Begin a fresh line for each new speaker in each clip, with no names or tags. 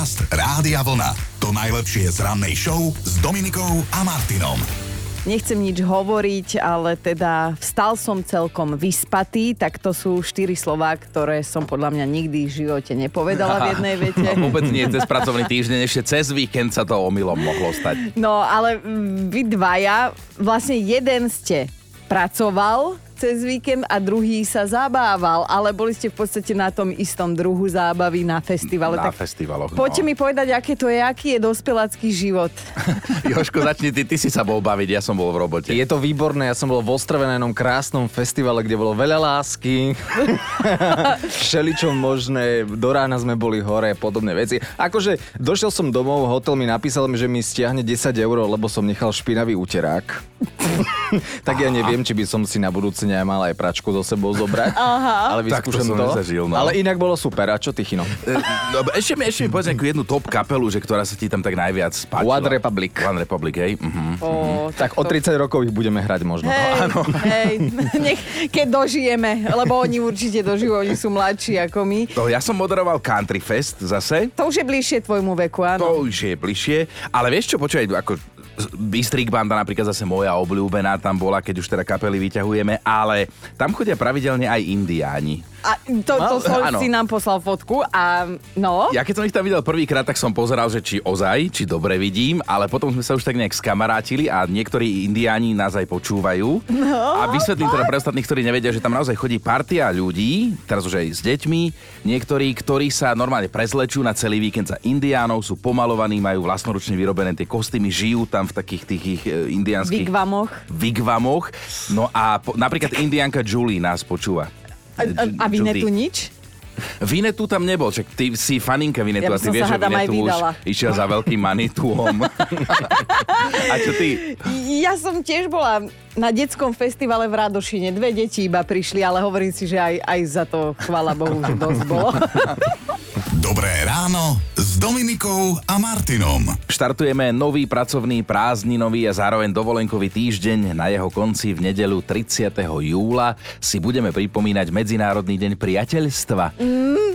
Podcast Rádia Vlna. To najlepšie z rannej show s Dominikou a Martinom.
Nechcem nič hovoriť, ale teda vstal som celkom vyspatý, tak to sú štyri slová, ktoré som podľa mňa nikdy v živote nepovedala v jednej vete.
No, vôbec nie cez pracovný týždeň, ešte cez víkend sa to omylom mohlo stať.
No, ale vy dvaja, vlastne jeden ste pracoval cez víkend a druhý sa zabával, ale boli ste v podstate na tom istom druhu zábavy na festivale.
Na
tak
festivaloch, no.
Poďte mi povedať, aké to je, aký je dospelácky život.
Joško, začni ty, ty si sa bol baviť, ja som bol v robote.
Je to výborné, ja som bol v Ostrove na jednom krásnom festivale, kde bolo veľa lásky, všeličo možné, do rána sme boli hore, podobné veci. Akože došiel som domov, hotel mi napísal, že mi stiahne 10 eur, lebo som nechal špinavý uterák. Tak ja neviem, či by som si na budúce nemal aj pračku so sebou zobrať.
Aha.
Ale
Tak to
vyskúšam
som
to.
nezažil, no.
Ale inak bolo super. A čo ty, Chino?
E, no, ešte mi, ešte mi povedz nejakú jednu top kapelu, že ktorá sa ti tam tak najviac páčila.
One Republic.
One Republic, hej. Uh-huh.
Ó,
Tak o 30 rokov ich budeme hrať možno.
Hej, hej, nech, keď dožijeme, lebo oni určite dožijú, oni sú mladší ako my.
To ja som moderoval Country Fest zase.
To už je bližšie tvojmu veku, áno.
To už je bližšie. Ale vieš čo, počúvaj, ako Bystrik banda napríklad zase moja obľúbená tam bola, keď už teda kapely vyťahujeme, ale tam chodia pravidelne aj indiáni.
A to, to
Mal-
som
áno.
si nám poslal fotku a no,
Ja keď som ich tam videl prvýkrát, tak som pozeral, že či ozaj, či dobre vidím, ale potom sme sa už tak nejak skamarátili a niektorí indiáni nás aj počúvajú. No, a vysvetlím teda pre ostatných, ktorí nevedia, že tam naozaj chodí partia ľudí, teraz už aj s deťmi, niektorí, ktorí sa normálne prezlečú na celý víkend za indiánov, sú pomalovaní, majú vlastnoručne vyrobené tie kostýmy, žijú tam v takých tých ich e, indiánskych
Wigwamoch.
Wigwamoch. No a po, napríklad indiánka Julie nás počúva.
A, a,
Judy.
tu nič?
Vinetu tam nebol, čak ty si faninka Vinetu
Ja
a ty vieš, že
aj
Vinetu už išiel za veľkým manituom. a čo ty?
Ja som tiež bola na detskom festivale v Radošine. Dve deti iba prišli, ale hovorím si, že aj, aj za to, chvála Bohu, že dosť bolo.
Dobré ráno s Dominikou a Martinom.
Štartujeme nový pracovný prázdninový a zároveň dovolenkový týždeň. Na jeho konci v nedelu 30. júla si budeme pripomínať Medzinárodný deň priateľstva.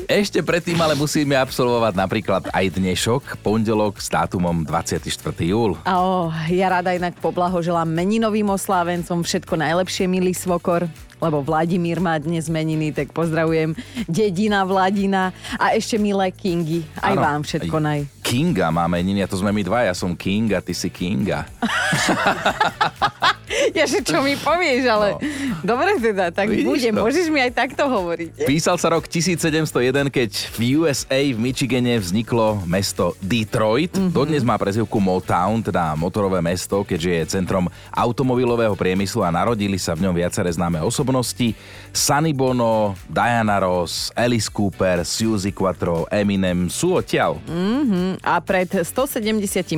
Ešte predtým ale musíme absolvovať napríklad aj dnešok, pondelok s dátumom 24. júl.
A ja rada inak poblahoželám meninovým oslávencom všetko najlepšie, milý svokor lebo Vladimír má dnes meniny, tak pozdravujem dedina Vladina a ešte milé Kingy. Aj
Áno,
vám všetko
aj
naj.
Kinga máme meniny a to sme my dva. Ja som King a ty si Kinga.
Ja, že čo mi povieš, ale no. dobre teda, tak
Vidíš
bude.
to?
Môžeš mi aj takto hovoriť.
Písal sa rok 1701, keď v USA v Michigane vzniklo mesto Detroit. Mm-hmm. Dodnes má prezivku Motown, teda motorové mesto, keďže je centrom automobilového priemyslu a narodili sa v ňom viaceré známe osobnosti. Sunny Bono, Diana Ross, Alice Cooper, Suzy Quattro, Eminem sú odtiaľ.
Mm, a pred 176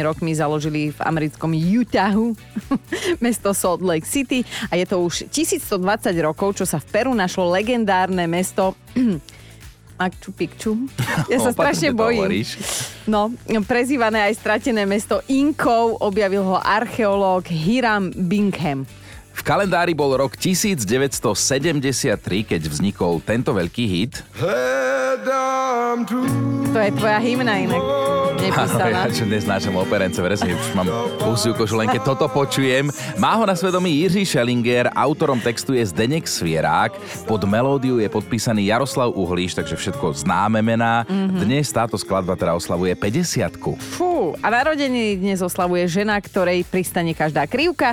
rokmi založili v americkom Utahu mesto Salt Lake City a je to už 1120 rokov, čo sa v Peru našlo legendárne mesto Machu Picchu. Ja sa strašne bojím. No, prezývané aj stratené mesto Inkov, objavil ho archeológ Hiram Bingham.
V kalendári bol rok 1973, keď vznikol tento veľký hit.
To je tvoja hymna inak.
Áno,
Nepísaná.
ja čo neznášam operence, presne, už mám pusiu kožu, len keď toto počujem. Má ho na svedomí Jiří Schellinger, autorom textu je Zdenek Svierák, pod melódiu je podpísaný Jaroslav Uhlíš, takže všetko známe mená. Mm-hmm. Dnes táto skladba teda oslavuje 50
Fú, a narodeniny dnes oslavuje žena, ktorej pristane každá krivka.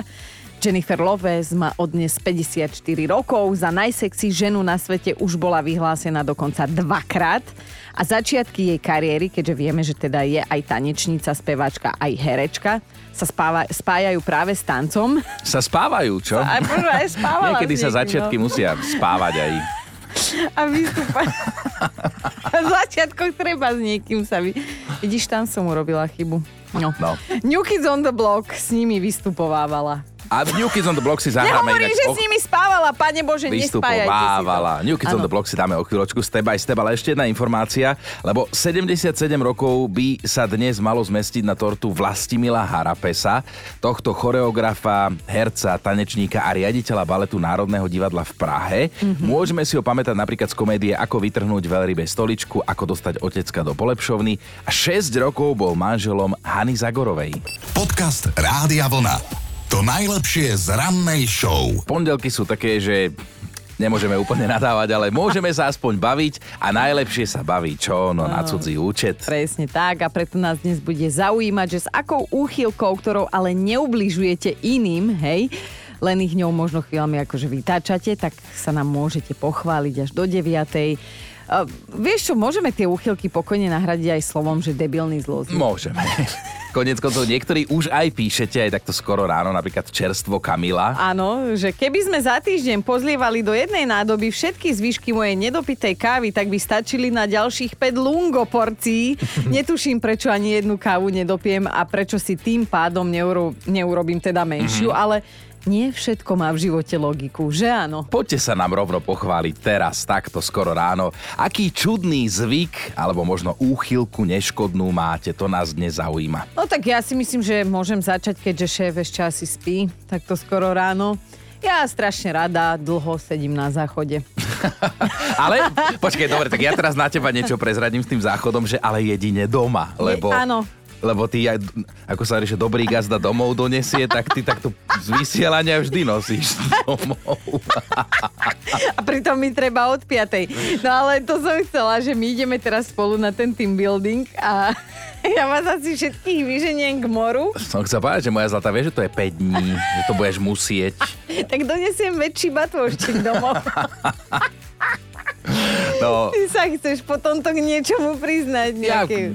Jennifer Lopez má odnes 54 rokov, za najsexy ženu na svete už bola vyhlásená dokonca dvakrát. A začiatky jej kariéry, keďže vieme, že teda je aj tanečnica, speváčka, aj herečka, sa spáva, spájajú práve s tancom.
Sa spávajú, čo?
Možno aj spávala
Niekedy sa
niekým,
začiatky
no.
musia spávať aj.
A vystúpa. v začiatkoch treba s niekým sa vy... Vidíš, tam som urobila chybu. No.
No.
New Kids on the Block s nimi vystupovávala.
A v New Kids on the Block si zahráme
Nehovorí, že
o-
s nimi spávala, pane Bože, nespájajte si to.
New Kids on
Áno.
the Block si dáme o chvíľočku step by step, ale ešte jedna informácia, lebo 77 rokov by sa dnes malo zmestiť na tortu Vlastimila Harapesa, tohto choreografa, herca, tanečníka a riaditeľa baletu Národného divadla v Prahe.
Mhm.
Môžeme si ho pamätať napríklad z komédie Ako vytrhnúť veľrybe stoličku, Ako dostať otecka do polepšovny a 6 rokov bol manželom Hany Zagorovej.
Podcast Rádia Vlna. To najlepšie z rannej show.
Pondelky sú také, že nemôžeme úplne nadávať, ale môžeme sa aspoň baviť a najlepšie sa baví čo? No na cudzí účet.
Presne tak a preto nás dnes bude zaujímať, že s akou úchylkou, ktorou ale neubližujete iným, hej, len ich ňou možno chvíľami akože vytáčate, tak sa nám môžete pochváliť až do 9. Uh, vieš čo, môžeme tie úchylky pokojne nahradiť aj slovom, že debilný zlozvyk.
Môžeme. Konec koncov niektorí už aj píšete aj takto skoro ráno, napríklad čerstvo Kamila.
Áno, že keby sme za týždeň pozlievali do jednej nádoby všetky zvyšky mojej nedopitej kávy, tak by stačili na ďalších 5 lungo porcií. Netuším, prečo ani jednu kávu nedopiem a prečo si tým pádom neuro, neurobím teda menšiu, ale nie všetko má v živote logiku, že áno?
Poďte sa nám rovno pochváliť teraz, takto skoro ráno. Aký čudný zvyk, alebo možno úchylku neškodnú máte, to nás dnes zaujíma.
No tak ja si myslím, že môžem začať, keďže šéf ešte asi spí, takto skoro ráno. Ja strašne rada dlho sedím na záchode.
Ale počkaj, dobre, tak ja teraz na teba niečo prezradím s tým záchodom, že ale jedine doma, lebo...
Je- áno.
Lebo ty, aj, ako sa že dobrý gazda domov donesie, tak ty takto z vysielania vždy nosíš domov.
A pritom mi treba od 5. No ale to som chcela, že my ideme teraz spolu na ten team building a ja vás asi všetkých vyženiem k moru,
Som chcel povedať, že moja zlatá vie, že to je 5 dní, že to budeš musieť.
tak donesiem väčší batôščik domov.
No,
Ty sa chceš potom to k niečomu priznať.
ja
Nejaké...
m,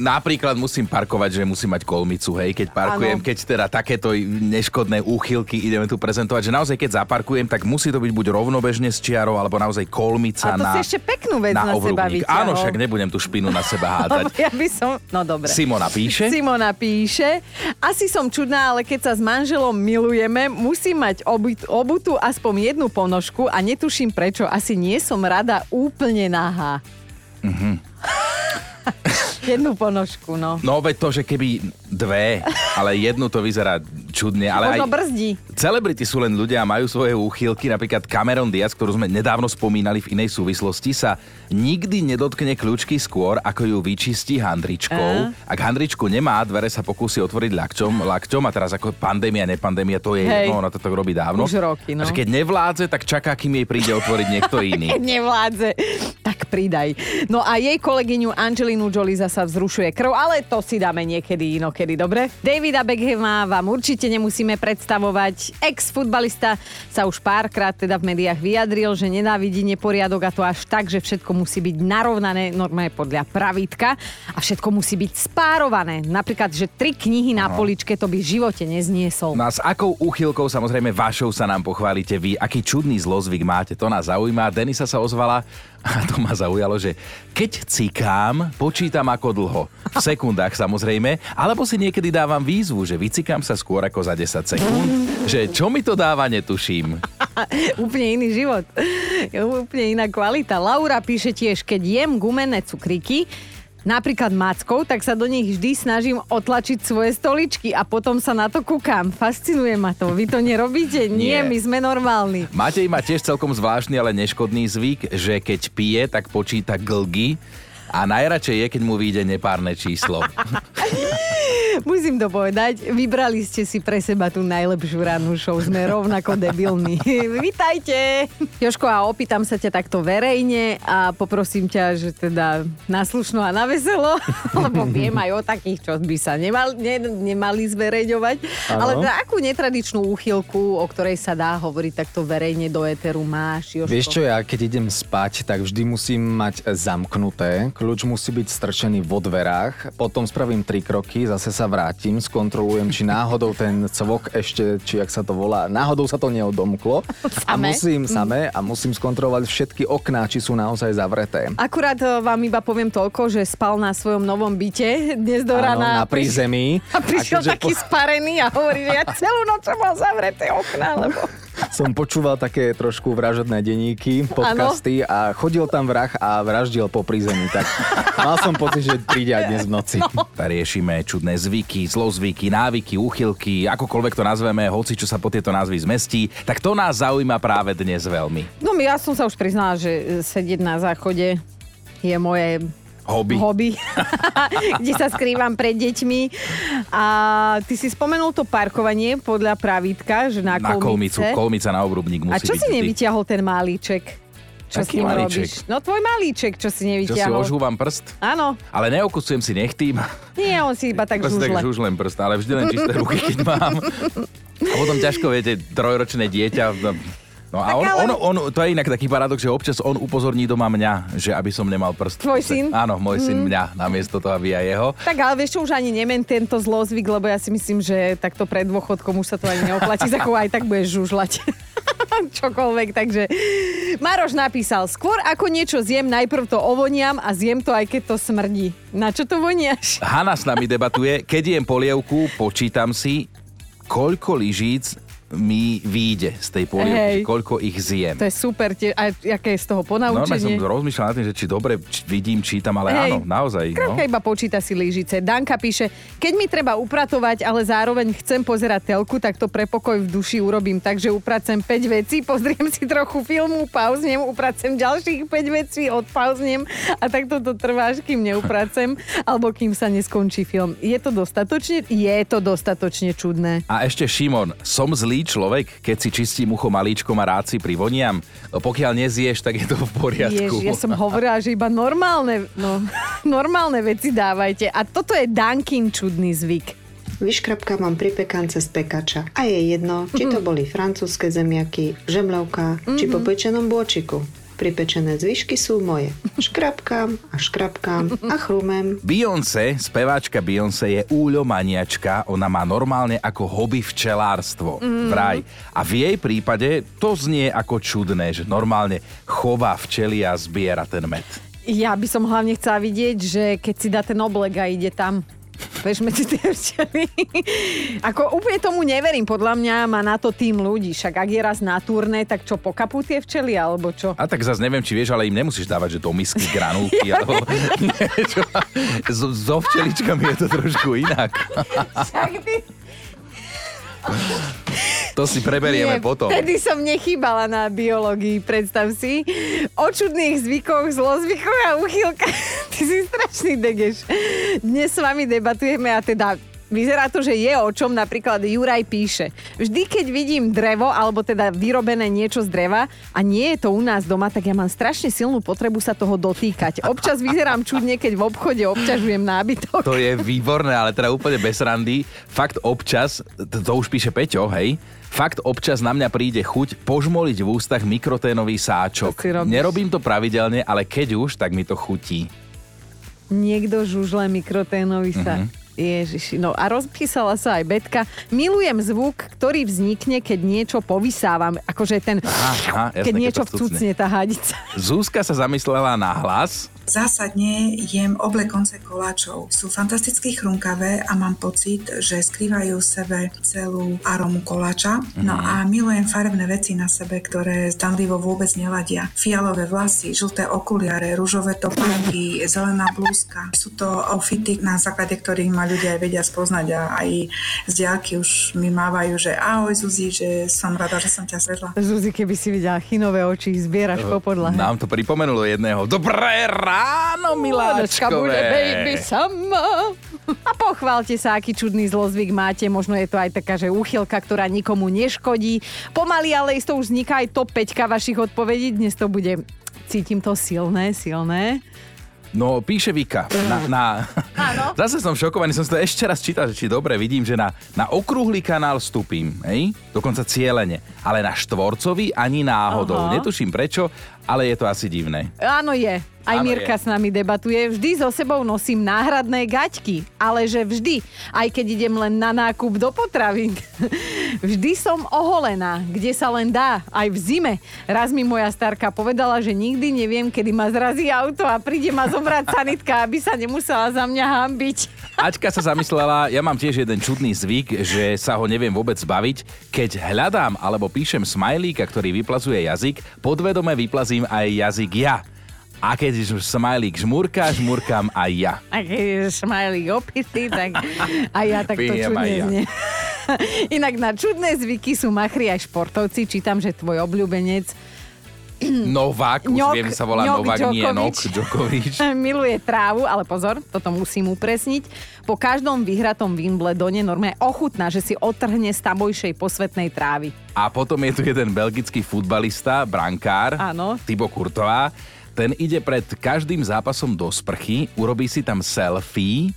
napríklad musím parkovať, že musím mať kolmicu, hej, keď parkujem,
Áno.
keď teda takéto neškodné úchylky ideme tu prezentovať, že naozaj keď zaparkujem, tak musí to byť buď rovnobežne s čiarou, alebo naozaj kolmica
A to
na
si ešte peknú vec na, seba
ovrubník.
vyťahol.
Áno, však nebudem tú špinu na seba hádať.
ja by som... No dobre.
Simona píše.
Simona píše, asi som čudná, ale keď sa s manželom milujeme, musím mať obut, obutu aspoň jednu ponožku a netuším prečo, asi nie som rada úplne nahá.
Mhm.
jednu ponožku, no.
No veď to, že keby dve, ale jednu to vyzerá čudne. Ale
Možno
aj
brzdí.
celebrity sú len ľudia a majú svoje úchylky. Napríklad Cameron Diaz, ktorú sme nedávno spomínali v inej súvislosti, sa nikdy nedotkne kľúčky skôr, ako ju vyčistí handričkou. Ak handričku nemá, dvere sa pokúsi otvoriť lakťom, lakťom a teraz ako pandémia, nepandémia, to je
Hej.
jedno, ona to tak robí dávno.
Už roky, no.
Keď nevládze, tak čaká, kým jej príde otvoriť niekto iný.
Keď nevládze, tak pridaj. No a jej kolegyňu Angelinu Jolie zasa vzrušuje krv, ale to si dáme niekedy inokedy, dobre? Davida Beckhama vám určite nemusíme predstavovať. Ex-futbalista sa už párkrát teda v médiách vyjadril, že nenávidí neporiadok a to až tak, že všetko musí byť narovnané normálne podľa pravítka a všetko musí byť spárované. Napríklad, že tri knihy na poličke to by v živote nezniesol.
No a s akou úchylkou, samozrejme vašou sa nám pochválite vy, aký čudný zlozvyk máte, to nás zaujíma. Denisa sa ozvala a to ma zaujalo, že keď cikám, počítam ako dlho. V sekundách samozrejme, alebo si niekedy dávam výzvu, že vycikám sa skôr ako za 10 sekúnd, že čo mi to dáva, netuším.
úplne iný život. úplne iná kvalita. Laura píše tiež, keď jem gumené cukríky, napríklad mackou, tak sa do nich vždy snažím otlačiť svoje stoličky a potom sa na to kúkam. Fascinuje ma to. Vy to nerobíte? Nie,
Nie.
my sme normálni.
Matej má tiež celkom zvláštny, ale neškodný zvyk, že keď pije, tak počíta glgy a najradšej je, keď mu vyjde nepárne číslo.
Musím to povedať, vybrali ste si pre seba tú najlepšiu rannú show. Sme rovnako debilní. Vítajte! Joško, a opýtam sa ťa takto verejne a poprosím ťa, že teda na slušno a na veselo, lebo viem aj o takých, čo by sa nemal, ne, nemali zverejňovať.
Áno.
Ale teda akú netradičnú úchylku, o ktorej sa dá hovoriť takto verejne do éteru máš, Joško?
Vieš čo, ja keď idem spať, tak vždy musím mať zamknuté kľúč musí byť strčený vo dverách, potom spravím tri kroky, zase sa vrátim, skontrolujem, či náhodou ten cvok ešte, či jak sa to volá, náhodou sa to neodomklo. A musím samé a musím skontrolovať všetky okná, či sú naozaj zavreté.
Akurát e, vám iba poviem toľko, že spal na svojom novom byte dnes do rána.
na prízemí.
A prišiel
keďže
taký sparený a hovorí, že ja celú noc som mal zavreté okná, lebo...
som počúval také trošku vražedné denníky, podcasty a chodil tam vrah a vraždil po prízemí, tak mal som pocit, že príde aj dnes v noci. No.
Riešime čudné zvyky, zlozvyky, návyky, úchylky, akokoľvek to nazveme, hoci čo sa po tieto názvy zmestí, tak to nás zaujíma práve dnes veľmi.
No ja som sa už priznala, že sedieť na záchode je moje
Hobby.
hobby, kde sa skrývam pred deťmi. A ty si spomenul to parkovanie podľa pravítka, že na,
Na kolmicu,
kolmice.
kolmica na obrubník musí
A čo
byť
si
vždy.
nevyťahol ten malíček? Čo
Aký
s ním
malíček?
robíš? No tvoj malíček, čo si
Čo si
nevyťahol.
ožúvam prst?
Áno,
Ale neokusujem si nechtým.
nie, on si iba tak
Proste tak
žužle.
žužlem prst, ale vždy len čisté ruky, keď mám. A potom ťažko, viete, trojročné dieťa... no- a on,
ale-
on, on, to je inak taký paradox, že občas on upozorní doma mňa, že aby som nemal prst.
Tvoj syn?
Áno, môj syn mňa, namiesto toho, aby aj jeho.
Tak ale vieš čo, už ani nemen tento zlozvyk, lebo ja si myslím, že takto pred dôchodkom už sa to ani neoplatí, za aj tak budeš žužlať. Čokoľvek, takže Maroš napísal, skôr ako niečo zjem, najprv to ovoniam a zjem to aj keď to smrdí. Na čo to voniaš?
Hanna s nami debatuje, keď jem polievku, počítam si, koľko lyžíc mi vyjde z tej polievky,
Hej.
že koľko ich zjem.
To je super, tie, a aké je z toho
Normálne som
ponaučenie.
rozmýšľal nad tým, že či dobre či vidím, čítam, ale
Hej.
áno, naozaj. No.
Krátka iba počíta si lyžice. Danka píše, keď mi treba upratovať, ale zároveň chcem pozerať telku, tak to pre pokoj v duši urobím. Takže upracem 5 vecí, pozriem si trochu filmu, pauznem, upracem ďalších 5 vecí, odpauznem a takto to trvá, až kým neupracem, alebo kým sa neskončí film. Je to dostatočne? Je to dostatočne čudné.
A ešte Šimon, som zlý človek, keď si čistím ucho malíčkom a rád si privoniam? Pokiaľ nezieš, tak je to v poriadku.
Jež, ja som hovorila, že iba normálne, no, normálne veci dávajte. A toto je Dankin čudný zvyk.
Vyškrapka mám pripekance z pekača. A je jedno, či to boli francúzske zemiaky, žemľovka, či po pečenom bôčiku. Pripečené zvyšky sú moje. Škrapkám a škrapkám a chrumem.
Beyoncé, speváčka Beyoncé je úľomaniačka, ona má normálne ako hobby včelárstvo. Mm. Vraj. A v jej prípade to znie ako čudné, že normálne chová včely a zbiera ten med.
Ja by som hlavne chcela vidieť, že keď si dá ten oblek a ide tam Vieš, medzi tie včely. Ako úplne tomu neverím. Podľa mňa má na to tým ľudí. Však ak je raz na turné, tak čo, pokapú tie včely, alebo čo?
A tak zase neviem, či vieš, ale im nemusíš dávať, že do misky granulky, alebo niečo. So, so včeličkami je to trošku inak.
Však ty...
To si preberieme
Nie,
potom.
Vtedy som nechýbala na biológii, predstav si. O čudných zvykoch, zlozvykoch a uchylkách. Ty si strašný degeš. Dnes s vami debatujeme a teda Vyzerá to, že je o čom, napríklad Juraj píše. Vždy, keď vidím drevo, alebo teda vyrobené niečo z dreva a nie je to u nás doma, tak ja mám strašne silnú potrebu sa toho dotýkať. Občas vyzerám čudne, keď v obchode obťažujem nábytok.
To je výborné, ale teda úplne bez randy. Fakt občas, to, to už píše Peťo, hej, Fakt občas na mňa príde chuť požmoliť v ústach mikroténový sáčok.
To.
Nerobím to pravidelne, ale keď už, tak mi to chutí.
Niekto žužle mikroténový.
Mhm.
Mm-hmm. Ježiši, no a rozpísala sa aj Betka. Milujem zvuk, ktorý vznikne, keď niečo povysávam. Akože ten...
Aha, jasné,
keď
keď
niečo
vcucne.
vcucne tá hadica.
Zúska sa zamyslela na hlas.
Zásadne jem oble konce koláčov. Sú fantasticky chrumkavé a mám pocit, že skrývajú v sebe celú aromu koláča. No a milujem farebné veci na sebe, ktoré zdanlivo vôbec neladia. Fialové vlasy, žlté okuliare, rúžové topánky, zelená blúzka. Sú to outfity, na základe ktorých ma ľudia aj vedia spoznať a aj z diaľky už mi mávajú, že ahoj Zuzi, že som rada, že som ťa stretla.
Zuzi, keby si videla chinové oči, zbieraš po podlahe.
Nám to pripomenulo jedného. Dobré ráno,
Dneska bude baby
miláčkové.
sama. A pochválte sa, aký čudný zlozvyk máte. Možno je to aj taká, že úchylka, ktorá nikomu neškodí. Pomaly, ale isto už vzniká aj top 5 vašich odpovedí. Dnes to bude, cítim to silné, silné.
No, píše Vika na, na,
Áno.
Zase som šokovaný, som si to ešte raz čítal, že či dobre vidím, že na, na okrúhly kanál stúpim, hej? dokonca cieľene, ale na štvorcový ani náhodou.
Aha.
Netuším prečo, ale je to asi divné.
Áno je. Aj
Áno,
Mirka
je.
s nami debatuje. Vždy so sebou nosím náhradné gaťky. Ale že vždy. Aj keď idem len na nákup do potravín. vždy som oholená, kde sa len dá. Aj v zime. Raz mi moja starka povedala, že nikdy neviem, kedy ma zrazí auto a príde ma zobrať sanitka, aby sa nemusela za mňa hambiť.
Aťka sa zamyslela, ja mám tiež jeden čudný zvyk, že sa ho neviem vôbec zbaviť. Keď hľadám alebo píšem smajlíka, ktorý vyplazuje jazyk, podvedome vyplazím aj jazyk ja. A keď smajlík žmurka, žmurkám aj ja.
A keď smiley opitý, tak a ja tak to
Pijem aj
čudne
ja.
znie. Inak na čudné zvyky sú machri aj športovci. Čítam, že tvoj obľúbenec
Novák, už
Ňok-
viem, sa volá
Ňok
Novák, nie
Djokovic.
Nok Djokovic.
miluje trávu, ale pozor, toto musím upresniť. Po každom vyhratom Wimbledone normálne ochutná, že si otrhne z tamojšej posvetnej trávy.
A potom je tu jeden belgický futbalista, brankár,
Áno.
Thibaut Courtois. Ten ide pred každým zápasom do sprchy, urobí si tam selfie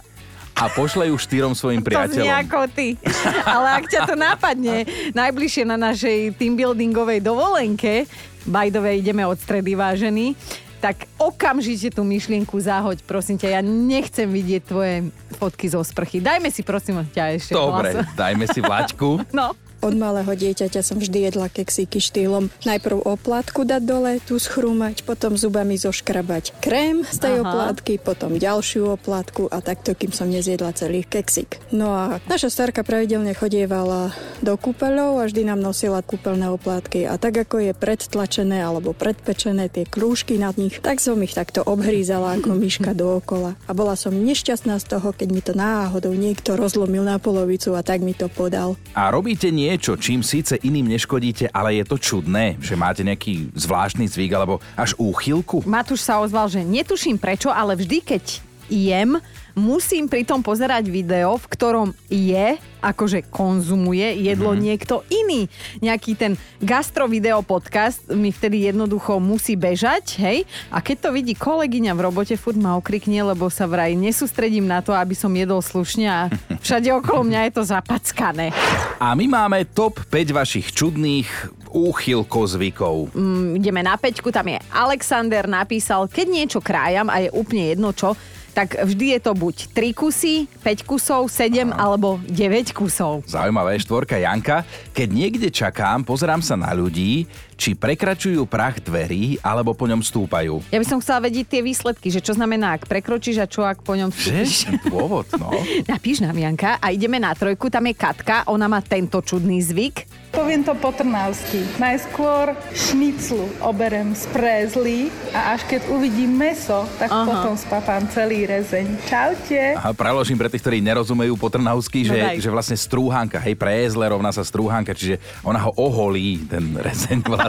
a pošle ju štyrom svojim
To znie
priateľom.
ako ty. Ale ak ťa to nápadne, najbližšie na našej teambuildingovej dovolenke, by the way, ideme od stredy vážený, tak okamžite tú myšlienku zahoď, prosím ťa, ja nechcem vidieť tvoje fotky zo sprchy. Dajme si prosím ťa ešte
Dobre,
hlas.
dajme si Vlaďku.
No,
Od malého dieťaťa som vždy jedla keksíky štýlom najprv oplátku dať dole, tu schrúmať, potom zubami zoškrabať krém z tej
Aha.
oplátky, potom ďalšiu oplátku a takto, kým som nezjedla celý keksík. No a naša starka pravidelne chodievala do kúpeľov a vždy nám nosila kúpeľné oplátky a tak ako je predtlačené alebo predpečené tie krúžky nad nich, tak som ich takto obhrízala ako myška dookola. A bola som nešťastná z toho, keď mi to náhodou niekto rozlomil na polovicu a tak mi to podal.
A robíte niečo, čím síce iným neškodíte, ale je to čudné, že máte nejaký zvláštny zvyk alebo až úchylku?
Matúš sa ozval, že netuším prečo, ale vždy, keď jem, musím pritom pozerať video, v ktorom je, akože konzumuje jedlo mm-hmm. niekto iný. Nejaký ten gastrovideo podcast mi vtedy jednoducho musí bežať, hej? A keď to vidí kolegyňa v robote, furt ma okrikne, lebo sa vraj nesústredím na to, aby som jedol slušne a všade okolo mňa je to zapackané.
A my máme top 5 vašich čudných úchylko zvykov.
Mm, ideme na peťku, tam je Alexander napísal, keď niečo krájam a je úplne jedno čo, tak vždy je to buď 3 kusy, 5 kusov, 7 alebo 9 kusov.
Zaujímavé, štvorka Janka. Keď niekde čakám, pozerám sa na ľudí, či prekračujú prach dverí, alebo po ňom stúpajú.
Ja by som chcela vedieť tie výsledky, že čo znamená, ak prekročíš a čo, ak po ňom
Že?
vstúpiš.
Ten Dôvod, no.
Napíš nám, Janka, a ideme na trojku, tam je Katka, ona má tento čudný zvyk.
Poviem to po trnavsky. Najskôr šniclu oberem z prézly a až keď uvidím meso, tak
Aha.
potom spapám celý rezeň. Čaute.
Aha, preložím pre tých, ktorí nerozumejú po trnavsky,
No
že,
daj.
že vlastne strúhanka, hej, pre jezle rovná sa strúhanka, čiže ona ho oholí, ten rezeň vlastne.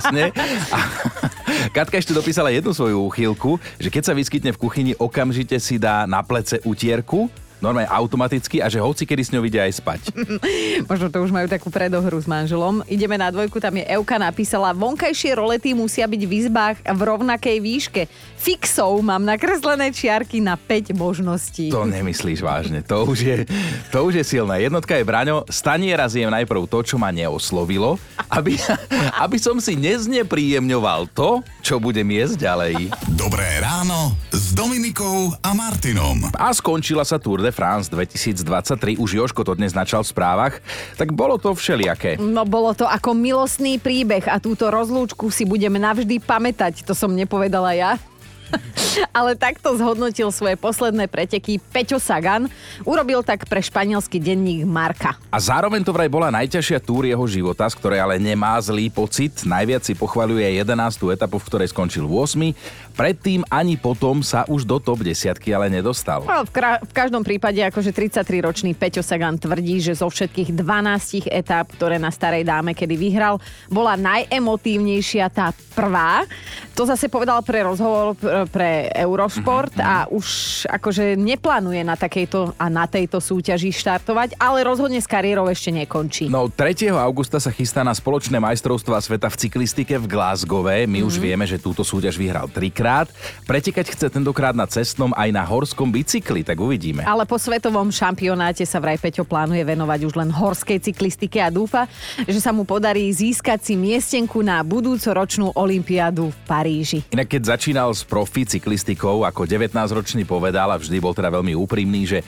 A Katka ešte dopísala jednu svoju úchylku, že keď sa vyskytne v kuchyni, okamžite si dá na plece utierku, normálne automaticky a že hoci kedy s ňou vidia aj spať.
Možno to už majú takú predohru s manželom. Ideme na dvojku, tam je Euka napísala, vonkajšie rolety musia byť v izbách v rovnakej výške. Fixou mám nakreslené čiarky na 5 možností.
To nemyslíš vážne, to už je, to už je silné. Jednotka je Braňo, staniera zjem najprv to, čo ma neoslovilo, aby, aby som si neznepríjemňoval to, čo budem jesť ďalej.
Dobré ráno s Dominikou a Martinom.
A skončila sa Tour de France 2023, už Joško to dnes načal v správach, tak bolo to všelijaké.
No bolo to ako milostný príbeh a túto rozlúčku si budeme navždy pamätať. To som nepovedala ja. Ale takto zhodnotil svoje posledné preteky Peťo Sagan. Urobil tak pre španielský denník Marka.
A zároveň to vraj bola najťažšia túr jeho života, z ktorej ale nemá zlý pocit. Najviac si pochvaľuje 11. etapu, v ktorej skončil 8. Predtým ani potom sa už do top 10 ale nedostal.
No, v, kra- v každom prípade akože 33-ročný Peťo Sagan tvrdí, že zo všetkých 12 etap, ktoré na starej dáme kedy vyhral, bola najemotívnejšia tá prvá. To zase povedal pre rozhovor, pre Eurošport
Mhm,
a už akože neplánuje na takejto a na tejto súťaži štartovať, ale rozhodne s kariérou ešte nekončí.
No 3. augusta sa chystá na spoločné majstrovstvá sveta v cyklistike v Glasgowe. My už vieme, že túto súťaž vyhral trikrát. Pretekať chce tentokrát na cestnom aj na horskom bicykli, tak uvidíme.
Ale po svetovom šampionáte sa vraj Peťo plánuje venovať už len horskej cyklistike a dúfa, že sa mu podarí získať si miestenku na budúcoročnú olympiádu v Paríži.
Inak keď začínal s profi cyklistikou, ako 19-ročný povedal a vždy bol teda veľmi úprimný, že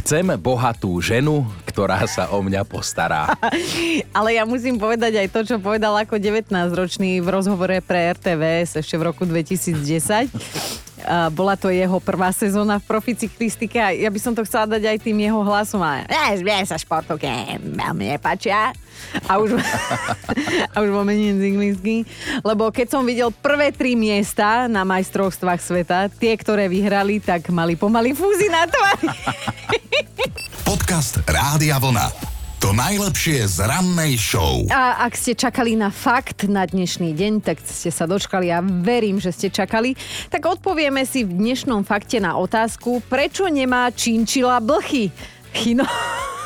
chcem bohatú ženu, ktorá sa o mňa postará.
Ale ja musím povedať aj to, čo povedal ako 19-ročný v rozhovore pre RTVS ešte v roku 2010. A bola to jeho prvá sezóna v profi cyklistike a ja by som to chcela dať aj tým jeho hlasom. A ja sa športovke veľmi nepáčia. A už, a už momením cyklistky. Lebo keď som videl prvé tri miesta na majstrovstvách sveta, tie, ktoré vyhrali, tak mali pomaly fúzy na tvári.
Podcast Rádia Vlna. To najlepšie z rannej show.
A ak ste čakali na fakt na dnešný deň, tak ste sa dočkali a verím, že ste čakali. Tak odpovieme si v dnešnom fakte na otázku, prečo nemá činčila blchy. Chino,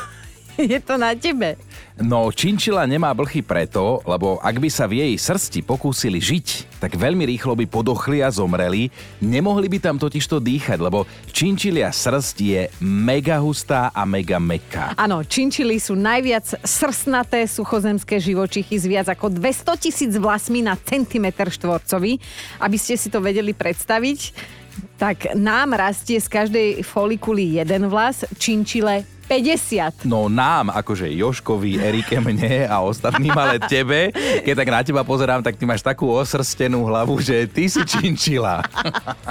je to na tebe.
No, činčila nemá blchy preto, lebo ak by sa v jej srsti pokúsili žiť, tak veľmi rýchlo by podochli a zomreli. Nemohli by tam totižto dýchať, lebo činčilia srst je mega hustá a mega meká.
Áno, činčily sú najviac srsnaté suchozemské živočichy s viac ako 200 tisíc vlasmi na centimetr štvorcový. Aby ste si to vedeli predstaviť, tak nám rastie z každej folikuly jeden vlas, činčile 50.
No nám, akože Joškovi, Erike, mne a ostatným, ale tebe, keď tak na teba pozerám, tak ty máš takú osrstenú hlavu, že ty si činčila.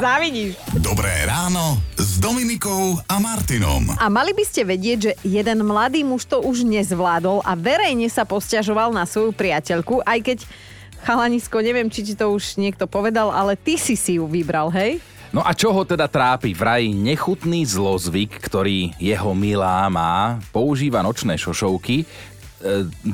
Závidíš.
Dobré ráno s Dominikou a Martinom.
A mali by ste vedieť, že jeden mladý muž to už nezvládol a verejne sa posťažoval na svoju priateľku, aj keď chalanisko, neviem, či ti to už niekto povedal, ale ty si si ju vybral, hej?
No a čo ho teda trápi? Vraj nechutný zlozvyk, ktorý jeho milá má, používa nočné šošovky, e,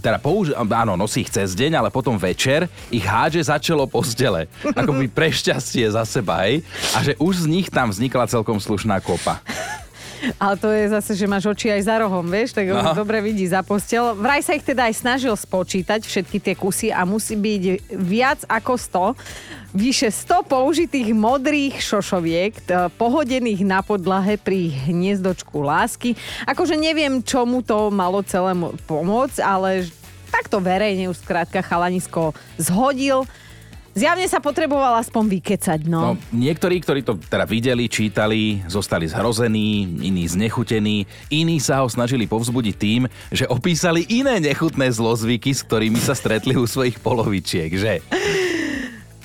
teda použi- áno, nosí ich cez deň, ale potom večer ich hádže za čelo postele. Ako by pre šťastie za seba, hej? A že už z nich tam vznikla celkom slušná kopa.
Ale to je zase, že máš oči aj za rohom, vieš, tak on
Aha.
dobre vidí za postel. Vraj sa ich teda aj snažil spočítať, všetky tie kusy a musí byť viac ako 100. Vyše 100 použitých modrých šošoviek, pohodených na podlahe pri hniezdočku lásky. Akože neviem, čomu to malo celému pomôcť, ale takto verejne už skrátka chalanisko zhodil. Zjavne sa potreboval aspoň vykecať,
No,
no.
niektorí, ktorí to teda videli, čítali, zostali zhrození, iní znechutení, iní sa ho snažili povzbudiť tým, že opísali iné nechutné zlozvyky, s ktorými sa stretli u svojich polovičiek, že?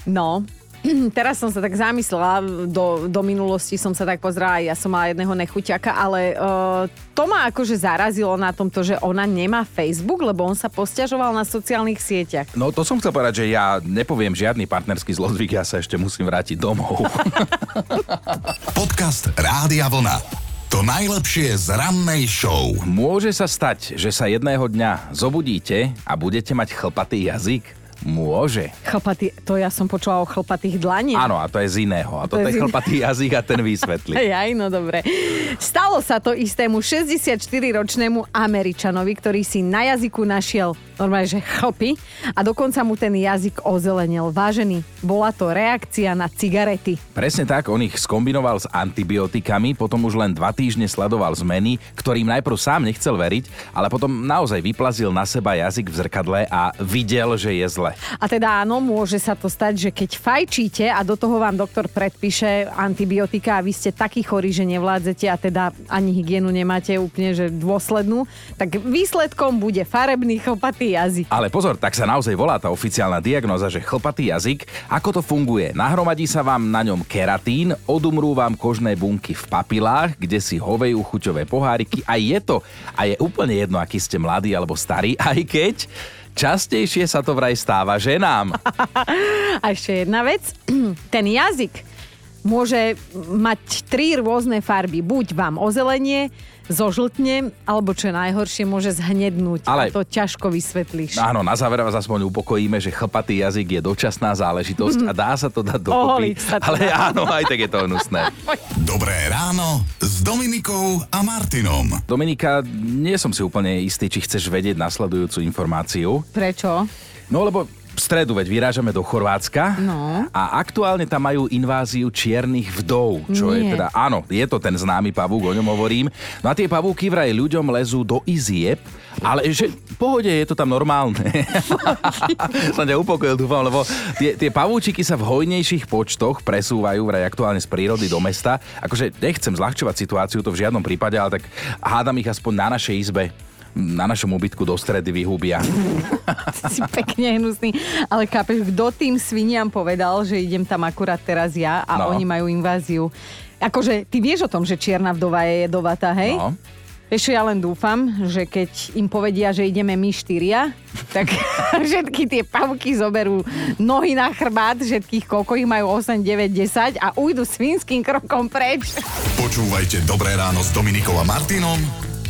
No, teraz som sa tak zamyslela, do, do minulosti som sa tak pozerala, ja som mala jedného nechuťaka, ale uh, to ma akože zarazilo na tomto, že ona nemá Facebook, lebo on sa posťažoval na sociálnych sieťach.
No to som chcel povedať, že ja nepoviem žiadny partnerský zlozvyk, ja sa ešte musím vrátiť domov.
Podcast Rádia Vlna. To najlepšie z rannej show.
Môže sa stať, že sa jedného dňa zobudíte a budete mať chlpatý jazyk? Môže.
Chlpatý, to ja som počula o chlpatých dlaniach.
Áno, a to je z iného. A
To
to
je
je chlpatý jazyk a ten vysvetlí.
Aj, no dobre. Stalo sa to istému 64-ročnému Američanovi, ktorý si na jazyku našiel normálne, že chlpy a dokonca mu ten jazyk ozelenil. Vážený, bola to reakcia na cigarety.
Presne tak, on ich skombinoval s antibiotikami, potom už len dva týždne sledoval zmeny, ktorým najprv sám nechcel veriť, ale potom naozaj vyplazil na seba jazyk v zrkadle a videl, že je zle.
A teda áno, môže sa to stať, že keď fajčíte a do toho vám doktor predpíše antibiotika a vy ste takí chorí, že nevládzete a teda ani hygienu nemáte úplne že dôslednú, tak výsledkom bude farebný chlpatý jazyk.
Ale pozor, tak sa naozaj volá tá oficiálna diagnoza, že chlpatý jazyk. Ako to funguje? Nahromadí sa vám na ňom keratín, odumrú vám kožné bunky v papilách, kde si hovejú chuťové poháriky a je to. A je úplne jedno, aký ste mladí alebo starí, aj keď častejšie sa to vraj stáva ženám.
A ešte jedna vec, ten jazyk môže mať tri rôzne farby. Buď vám ozelenie, zožltne, alebo čo je najhoršie, môže zhnednúť.
Ale-
A to ťažko vysvetlíš.
Áno, na záver vás aspoň upokojíme, že chlpatý jazyk je dočasná záležitosť a dá sa to dať dokopy.
Oholiť sa to
Ale
dá.
áno, aj tak je to hnusné.
Dobré ráno s Dominikou a Martinom.
Dominika, nie som si úplne istý, či chceš vedieť nasledujúcu informáciu.
Prečo?
No lebo v stredu veď vyrážame do Chorvátska
No.
a aktuálne tam majú inváziu čiernych vdov, čo je
Nie.
teda, áno, je to ten známy pavúk, o ňom hovorím. No a tie pavúky vraj ľuďom lezú do izieb, ale že v pohode je to tam normálne. Som ťa upokojil, dúfam, lebo tie, tie pavúčiky sa v hojnejších počtoch presúvajú vraj aktuálne z prírody do mesta. Akože nechcem zľahčovať situáciu, to v žiadnom prípade, ale tak hádam ich aspoň na našej izbe na našom ubytku do stredy vyhubia.
si pekne hnusný. Ale chápeš, kto tým sviniam povedal, že idem tam akurát teraz ja a
No.
oni majú inváziu. Akože, ty vieš o tom, že čierna vdova je jedovatá, hej?
No.
Vieš, ja len dúfam, že keď im povedia, že ideme my štyria, tak všetky tie pavky zoberú nohy na chrbát, všetkých koľko ich majú 8, 9, 10 a ujdu svinským krokom preč.
Počúvajte Dobré ráno s Dominikou a Martinom